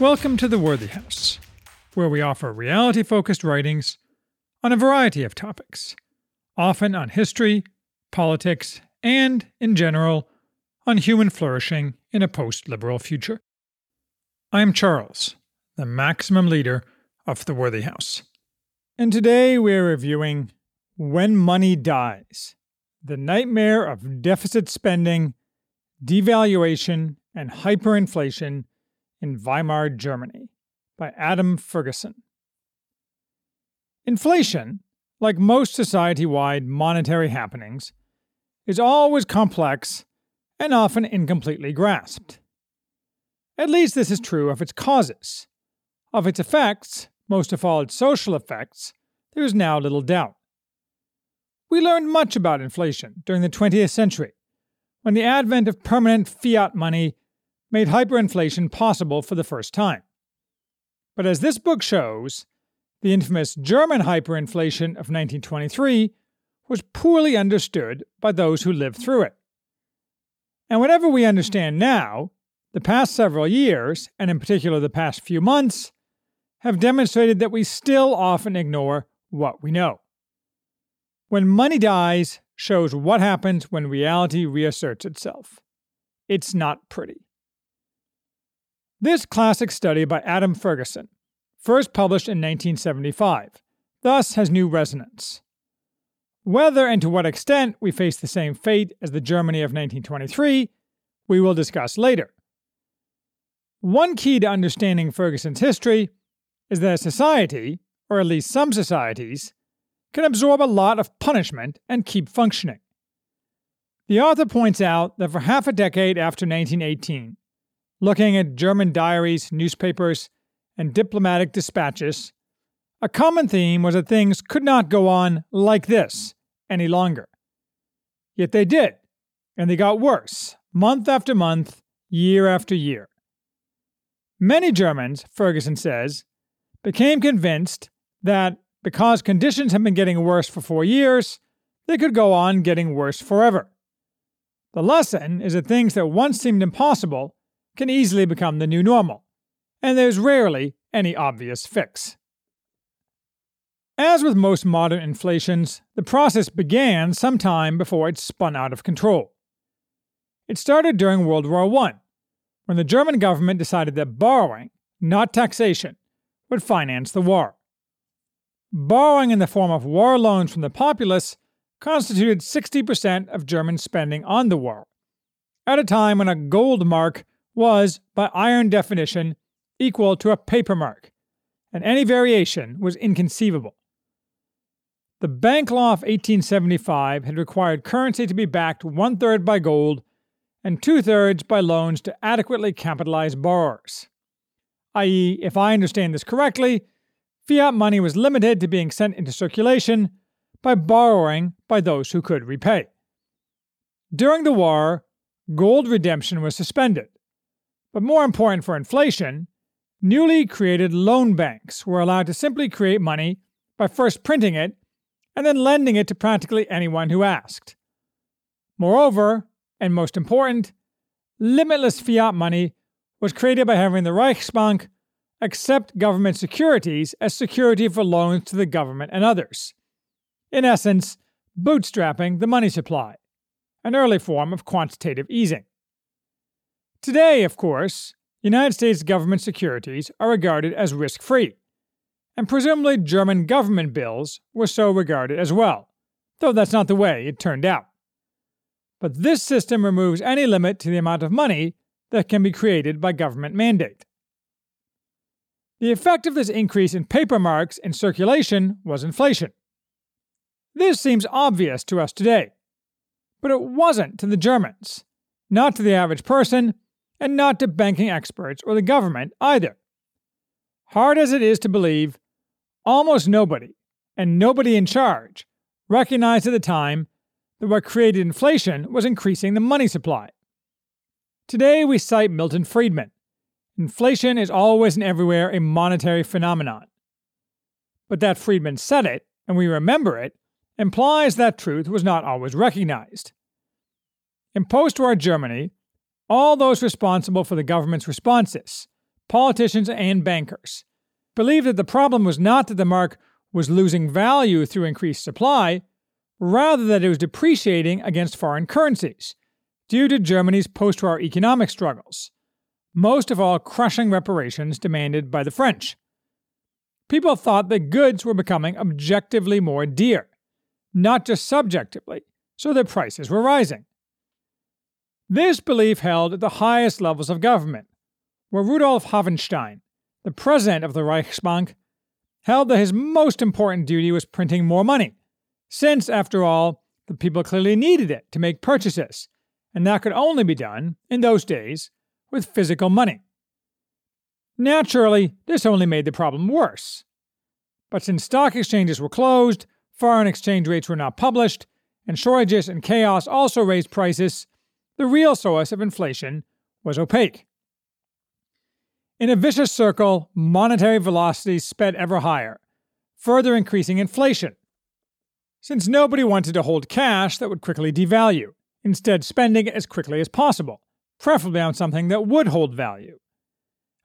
Welcome to the Worthy House, where we offer reality focused writings on a variety of topics, often on history, politics, and, in general, on human flourishing in a post liberal future. I am Charles, the maximum leader of the Worthy House. And today we're reviewing When Money Dies The Nightmare of Deficit Spending, Devaluation, and Hyperinflation in Weimar Germany by Adam Fergusson. Inflation, like most society wide monetary happenings, is always complex and often incompletely grasped. At least this is true of its causes. Of its effects, most of all its social effects, there is now little doubt. We learned much about inflation during the 20th century, when the advent of permanent fiat money made hyperinflation possible for the first time. But as this book shows, the infamous German hyperinflation of 1923 was poorly understood by those who lived through it. And whatever we understand now, the past several years, and in particular the past few months, have demonstrated that we still often ignore what we know. When Money Dies shows what happens when reality reasserts itself. It's not pretty. This classic study by Adam Fergusson, first published in 1975, thus has new resonance. Whether and to what extent we face the same fate as the Germany of 1923, we will discuss later. One key to understanding Fergusson's history is that a society, or at least some societies, can absorb a lot of punishment and keep functioning. The author points out that for half a decade after 1918, looking at German diaries, newspapers, and diplomatic dispatches, a common theme was that things could not go on like this any longer. Yet they did, and they got worse, month after month, year after year. Many Germans, Fergusson says, became convinced that because conditions had been getting worse for four years, they could go on getting worse forever. The lesson is that things that once seemed impossible can easily become the new normal, and there's rarely any obvious fix. As with most modern inflations, the process began sometime before it spun out of control. It started during World War I, when the German government decided that borrowing, not taxation, would finance the war. Borrowing in the form of war loans from the populace constituted 60% of German spending on the war, at a time when a gold mark was, by iron definition, equal to a paper mark, and any variation was inconceivable. The Bank Law of 1875 had required currency to be backed one third by gold and two thirds by loans to adequately capitalize borrowers. I.e., if I understand this correctly, fiat money was limited to being sent into circulation by borrowing by those who could repay. During the war, gold redemption was suspended, but more important for inflation, newly created loan banks were allowed to simply create money by first printing it and then lending it to practically anyone who asked. Moreover, and most important, limitless fiat money was created by having the Reichsbank accept government securities as security for loans to the government and others. In essence, bootstrapping the money supply, an early form of quantitative easing. Today, of course, United States government securities are regarded as risk free, and presumably German government bills were so regarded as well, though that's not the way it turned out. But this system removes any limit to the amount of money that can be created by government mandate. The effect of this increase in paper marks in circulation was inflation. This seems obvious to us today, but it wasn't to the Germans, not to the average person, and not to banking experts or the government either. Hard as it is to believe, almost nobody, and nobody in charge, recognized at the time that what created inflation was increasing the money supply. Today we cite Milton Friedman. Inflation is always and everywhere a monetary phenomenon. But that Friedman said it, and we remember it, implies that truth was not always recognized. In post war Germany, all those responsible for the government's responses politicians, and bankers believed that the problem was not that the mark was losing value through increased supply, rather that it was depreciating against foreign currencies due to Germany's post war economic struggles, most of all crushing reparations demanded by the French. People thought that goods were becoming objectively more dear, not just subjectively, so their prices were rising. This belief held at the highest levels of government, where Rudolf Havenstein, the president of the Reichsbank, held that his most important duty was printing more money, since, after all, the people clearly needed it to make purchases, and that could only be done, in those days, with physical money. Naturally, this only made the problem worse. But since stock exchanges were closed, foreign exchange rates were not published, and shortages and chaos also raised prices, the real source of inflation was opaque. In a vicious circle, monetary velocity sped ever higher, further increasing inflation. Since nobody wanted to hold cash that would quickly devalue, instead, spending it as quickly as possible, preferably on something that would hold value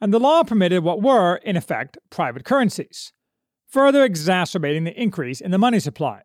and the law permitted what were, in effect, private currencies, further exacerbating the increase in the money supply.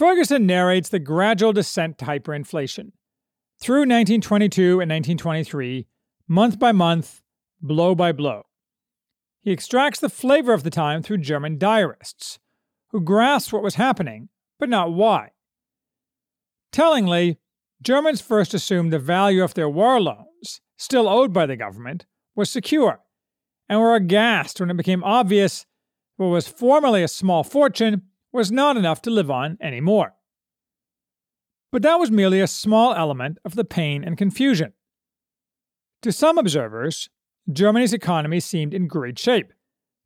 Fergusson narrates the gradual descent to hyperinflation. Through 1922 and 1923, month by month, blow by blow. He extracts the flavor of the time through German diarists, who grasped what was happening, but not why. Tellingly, Germans first assumed the value of their war loans still owed by the government, was secure, and were aghast when it became obvious what was formerly a small fortune was not enough to live on anymore. But that was merely a small element of the pain and confusion. To some observers, Germany's economy seemed in great shape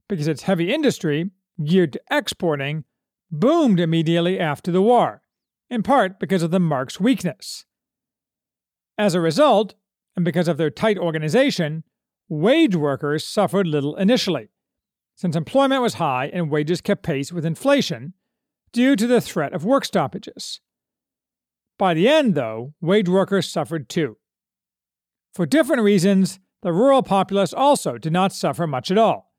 because its heavy industry, geared to exporting, boomed immediately after the war, in part because of the mark's weakness. As a result, and because of their tight organization, wage workers suffered little initially, since employment was high and wages kept pace with inflation due to the threat of work stoppages. By the end, though, wage workers suffered too. For different reasons, the rural populace also did not suffer much at all.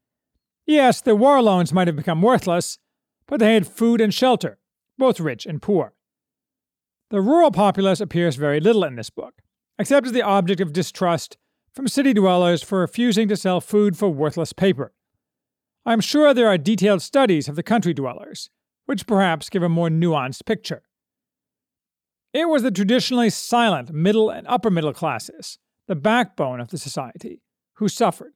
Yes, their war loans might have become worthless, but they had food and shelter, both rich and poor. The rural populace appears very little in this book, except as the object of distrust from city dwellers for refusing to sell food for worthless paper. I am sure there are detailed studies of the country dwellers, which perhaps give a more nuanced picture. It was the traditionally silent middle and upper middle classes, the backbone of the society, who suffered.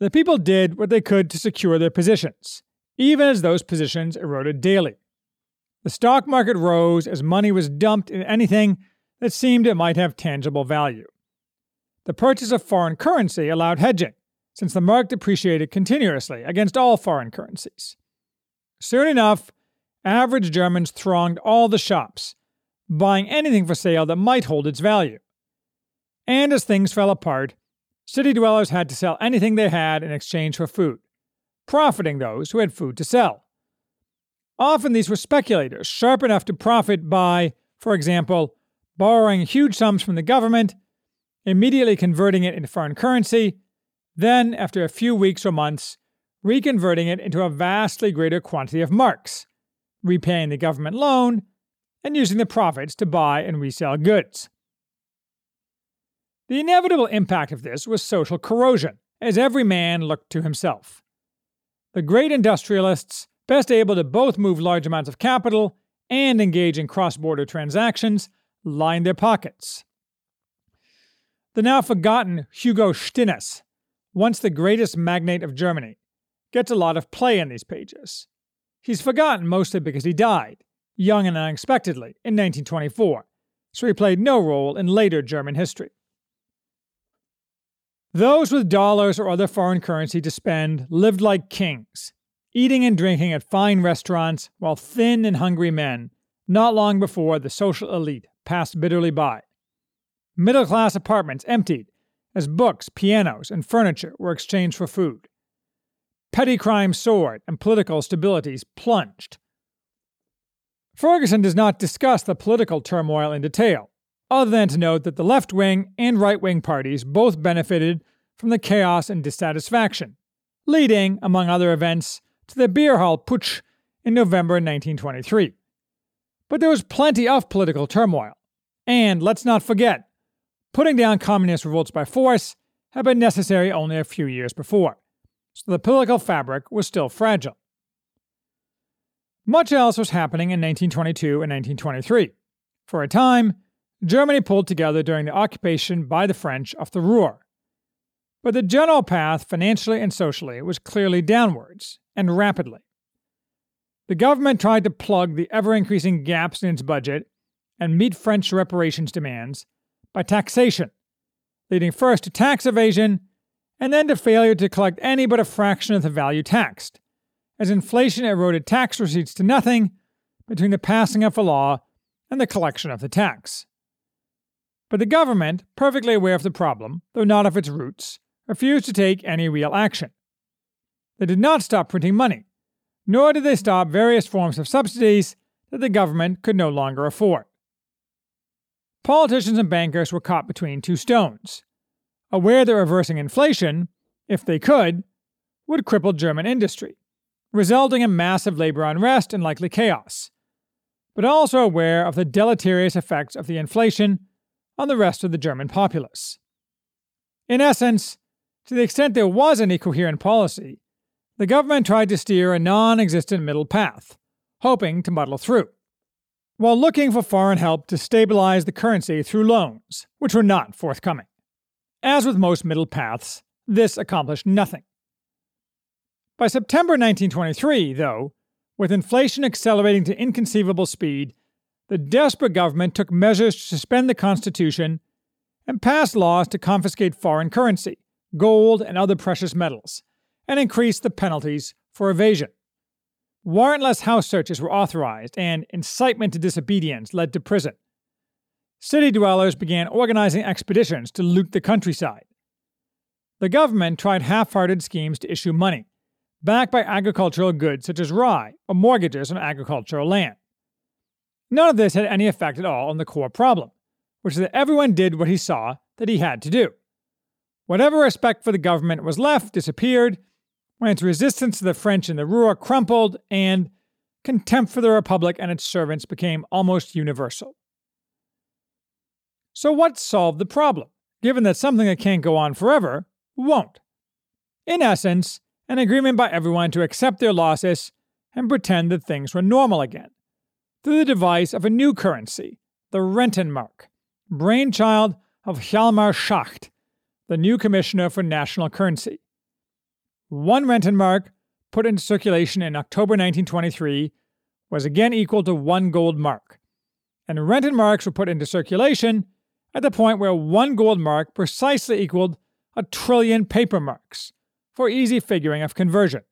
The people did what they could to secure their positions, even as those positions eroded daily. The stock market rose as money was dumped in anything that seemed it might have tangible value. The purchase of foreign currency allowed hedging, since the mark depreciated continuously against all foreign currencies. Soon enough, average Germans thronged all the shops, buying anything for sale that might hold its value. And as things fell apart, city dwellers had to sell anything they had in exchange for food, profiting those who had food to sell. Often these were speculators sharp enough to profit by, for example, borrowing huge sums from the government, immediately converting it into foreign currency, then, after a few weeks or months, reconverting it into a vastly greater quantity of marks, repaying the government loan, and using the profits to buy and resell goods. The inevitable impact of this was social corrosion, as every man looked to himself. The great industrialists, best able to both move large amounts of capital and engage in cross border transactions, line their pockets. The now forgotten Hugo Stinnes, once the greatest magnate of Germany, gets a lot of play in these pages. He's forgotten mostly because he died, young and unexpectedly, in 1924, so he played no role in later German history. Those with dollars or other foreign currency to spend lived like kings, eating and drinking at fine restaurants while thin and hungry men, not long before the social elite passed bitterly by. Middle class apartments emptied as books, pianos, and furniture were exchanged for food. Petty crime soared and political stabilities plunged. Fergusson does not discuss the political turmoil in detail, other than to note that the left wing and right wing parties both benefited from the chaos and dissatisfaction, leading, among other events, to the beer hall putsch in November 1923. But there was plenty of political turmoil. And let's not forget, putting down communist revolts by force had been necessary only a few years before, so the political fabric was still fragile. Much else was happening in 1922 and 1923. For a time, Germany pulled together during the occupation by the French of the Ruhr. But the general path, financially and socially, was clearly downwards, and rapidly. The government tried to plug the ever increasing gaps in its budget and meet French reparations demands by taxation, leading first to tax evasion and then to failure to collect any but a fraction of the value taxed, as inflation eroded tax receipts to nothing between the passing of a law and the collection of the tax. But the government, perfectly aware of the problem, though not of its roots, refused to take any real action. They did not stop printing money, nor did they stop various forms of subsidies that the government could no longer afford. Politicians and bankers were caught between two stones, aware that reversing inflation, if they could, would cripple German industry, resulting in massive labor unrest and likely chaos, but also aware of the deleterious effects of the inflation on the rest of the German populace. In essence, to the extent there was any coherent policy, the government tried to steer a non existent middle path, hoping to muddle through, while looking for foreign help to stabilize the currency through loans, which were not forthcoming. As with most middle paths, this accomplished nothing. By September 1923, though, with inflation accelerating to inconceivable speed the desperate government took measures to suspend the Constitution and passed laws to confiscate foreign currency, gold, and other precious metals, and increase the penalties for evasion. Warrantless house searches were authorized, and incitement to disobedience led to prison. City dwellers began organizing expeditions to loot the countryside. The government tried half hearted schemes to issue money, backed by agricultural goods such as rye or mortgages on agricultural land. None of this had any effect at all on the core problem, which is that everyone did what he saw that he had to do. Whatever respect for the government was left disappeared when resistance to the French in the Ruhr crumpled and contempt for the Republic and its servants became almost universal. So, what solved the problem, given that something that can't go on forever won't? In essence, an agreement by everyone to accept their losses and pretend that things were normal again through the device of a new currency, the Rentenmark, brainchild of Hjalmar Schacht, the new commissioner for national currency. One Rentenmark, put into circulation in October 1923, was again equal to one gold mark, and Rentenmarks were put into circulation at the point where one gold mark precisely equaled a trillion paper marks, for easy figuring of conversion.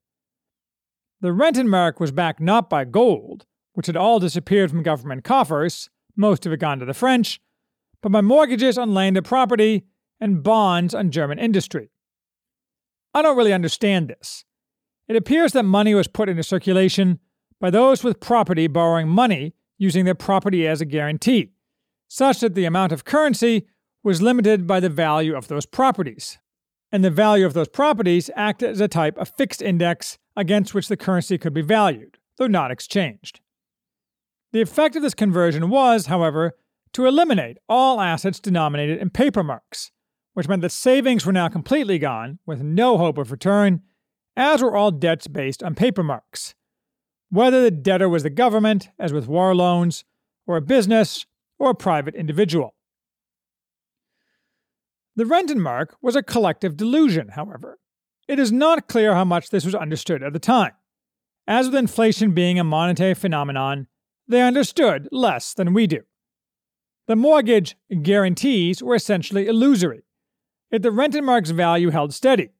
The Rentenmark was backed not by gold, which had all disappeared from government coffers, most of it gone to the French, but by mortgages on landed property and bonds on German industry. I don't really understand this. It appears that money was put into circulation by those with property borrowing money using their property as a guarantee, such that the amount of currency was limited by the value of those properties. And the value of those properties acted as a type of fixed index against which the currency could be valued, though not exchanged. The effect of this conversion was, however, to eliminate all assets denominated in paper marks, which meant that savings were now completely gone, with no hope of return, as were all debts based on paper marks. Whether the debtor was the government, as with war loans, or a business, or a private individual. The Rentenmark was a collective delusion, however. It is not clear how much this was understood at the time. As with inflation being a monetary phenomenon, they understood less than we do. The mortgage guarantees were essentially illusory, yet the Rentenmark's value held steady,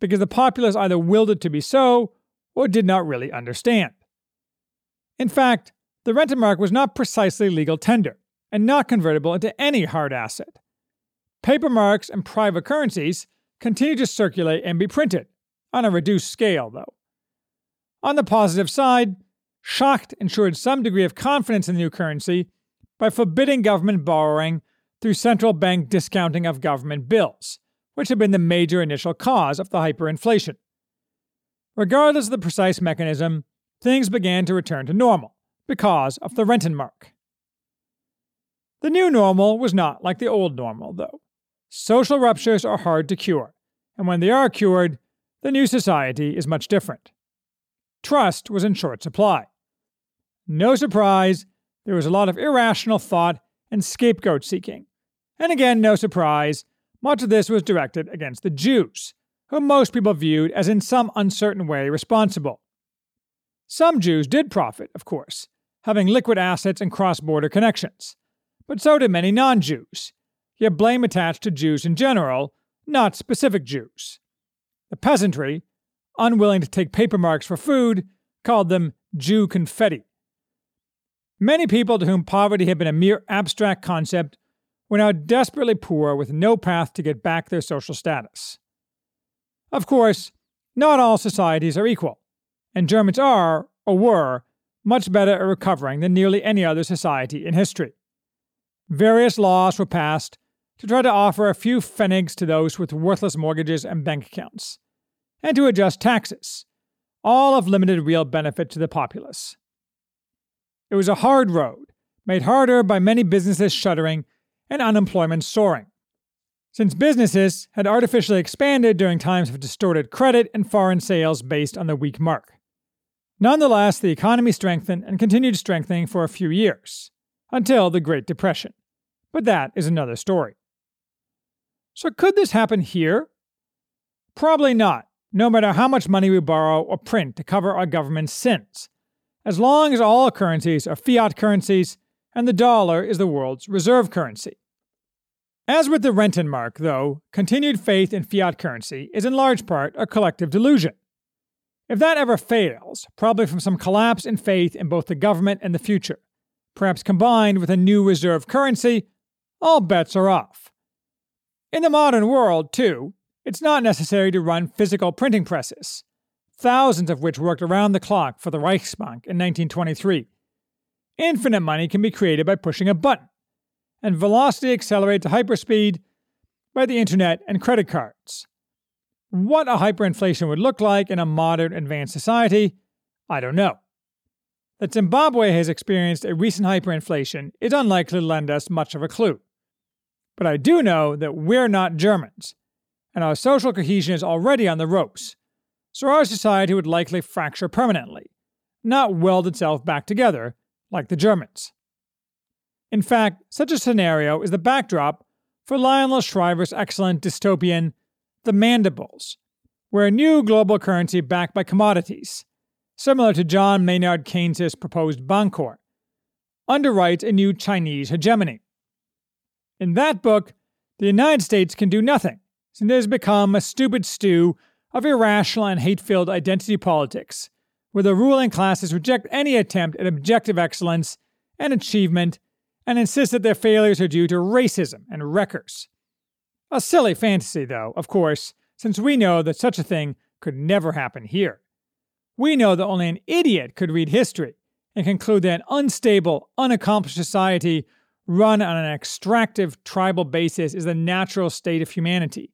because the populace either willed it to be so or did not really understand. In fact, the Rentenmark was not precisely legal tender and not convertible into any hard asset. Paper marks and private currencies continued to circulate and be printed, on a reduced scale, though. On the positive side, Schacht ensured some degree of confidence in the new currency by forbidding government borrowing through central bank discounting of government bills, which had been the major initial cause of the hyperinflation. Regardless of the precise mechanism, things began to return to normal because of the Rentenmark. The new normal was not like the old normal, though. Social ruptures are hard to cure, and when they are cured, the new society is much different. Trust was in short supply. No surprise, there was a lot of irrational thought and scapegoat seeking. And again, no surprise, much of this was directed against the Jews, whom most people viewed as in some uncertain way responsible. Some Jews did profit, of course, having liquid assets and cross border connections, but so did many non Jews, yet blame attached to Jews in general, not specific Jews. The peasantry, unwilling to take paper marks for food, called them Jew confetti. Many people to whom poverty had been a mere abstract concept were now desperately poor with no path to get back their social status. Of course, not all societies are equal, and Germans are, or were, much better at recovering than nearly any other society in history. Various laws were passed to try to offer a few pfennigs to those with worthless mortgages and bank accounts, and to adjust taxes, all of limited real benefit to the populace. It was a hard road, made harder by many businesses shuttering and unemployment soaring. Since businesses had artificially expanded during times of distorted credit and foreign sales based on the weak mark. Nonetheless, the economy strengthened and continued strengthening for a few years, until the Great Depression. But that is another story. So, could this happen here? Probably not, no matter how much money we borrow or print to cover our government's sins, as long as all currencies are fiat currencies and the dollar is the world's reserve currency. As with the Rentenmark, though, continued faith in fiat currency is in large part a collective delusion. If that ever fails, probably from some collapse in faith in both the government and the future, perhaps combined with a new reserve currency, all bets are off. In the modern world, too, it's not necessary to run physical printing presses, thousands of which worked around the clock for the Reichsbank in 1923. Infinite money can be created by pushing a button, and velocity accelerate to hyperspeed by the internet and credit cards. What a hyperinflation would look like in a modern advanced society, I don't know. That Zimbabwe has experienced a recent hyperinflation is unlikely to lend us much of a clue. But I do know that we're not Germans, and our social cohesion is already on the ropes, so our society would likely fracture permanently, not weld itself back together like the Germans. In fact, such a scenario is the backdrop for Lionel Shriver's excellent dystopian The Mandibles, where a new global currency backed by commodities, similar to John Maynard Keynes' proposed Bancor, underwrites a new Chinese hegemony. In that book, the United States can do nothing, since it has become a stupid stew of irrational and hate filled identity politics, where the ruling classes reject any attempt at objective excellence and achievement and insist that their failures are due to racism and wreckers. A silly fantasy, though, of course, since we know that such a thing could never happen here. We know that only an idiot could read history and conclude that an unstable, unaccomplished society run on an extractive tribal basis is the natural state of humanity.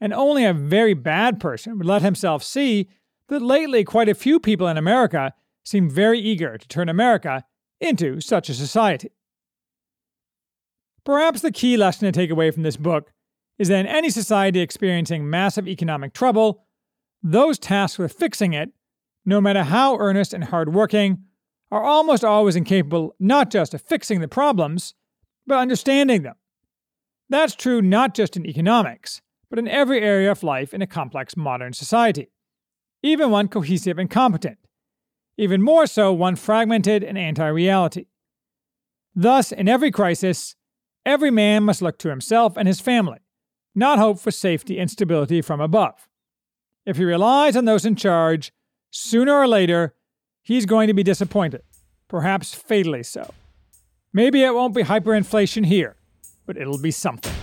And only a very bad person would let himself see that lately quite a few people in America seem very eager to turn America into such a society. Perhaps the key lesson to take away from this book is that in any society experiencing massive economic trouble, those tasked with fixing it, no matter how earnest and hardworking, are almost always incapable not just of fixing the problems, but understanding them. That's true not just in economics, but in every area of life in a complex modern society, even one cohesive and competent, even more so one fragmented and anti reality. Thus, in every crisis, every man must look to himself and his family, not hope for safety and stability from above. If he relies on those in charge, sooner or later, he's going to be disappointed, perhaps fatally so. Maybe it won't be hyperinflation here, but it'll be something.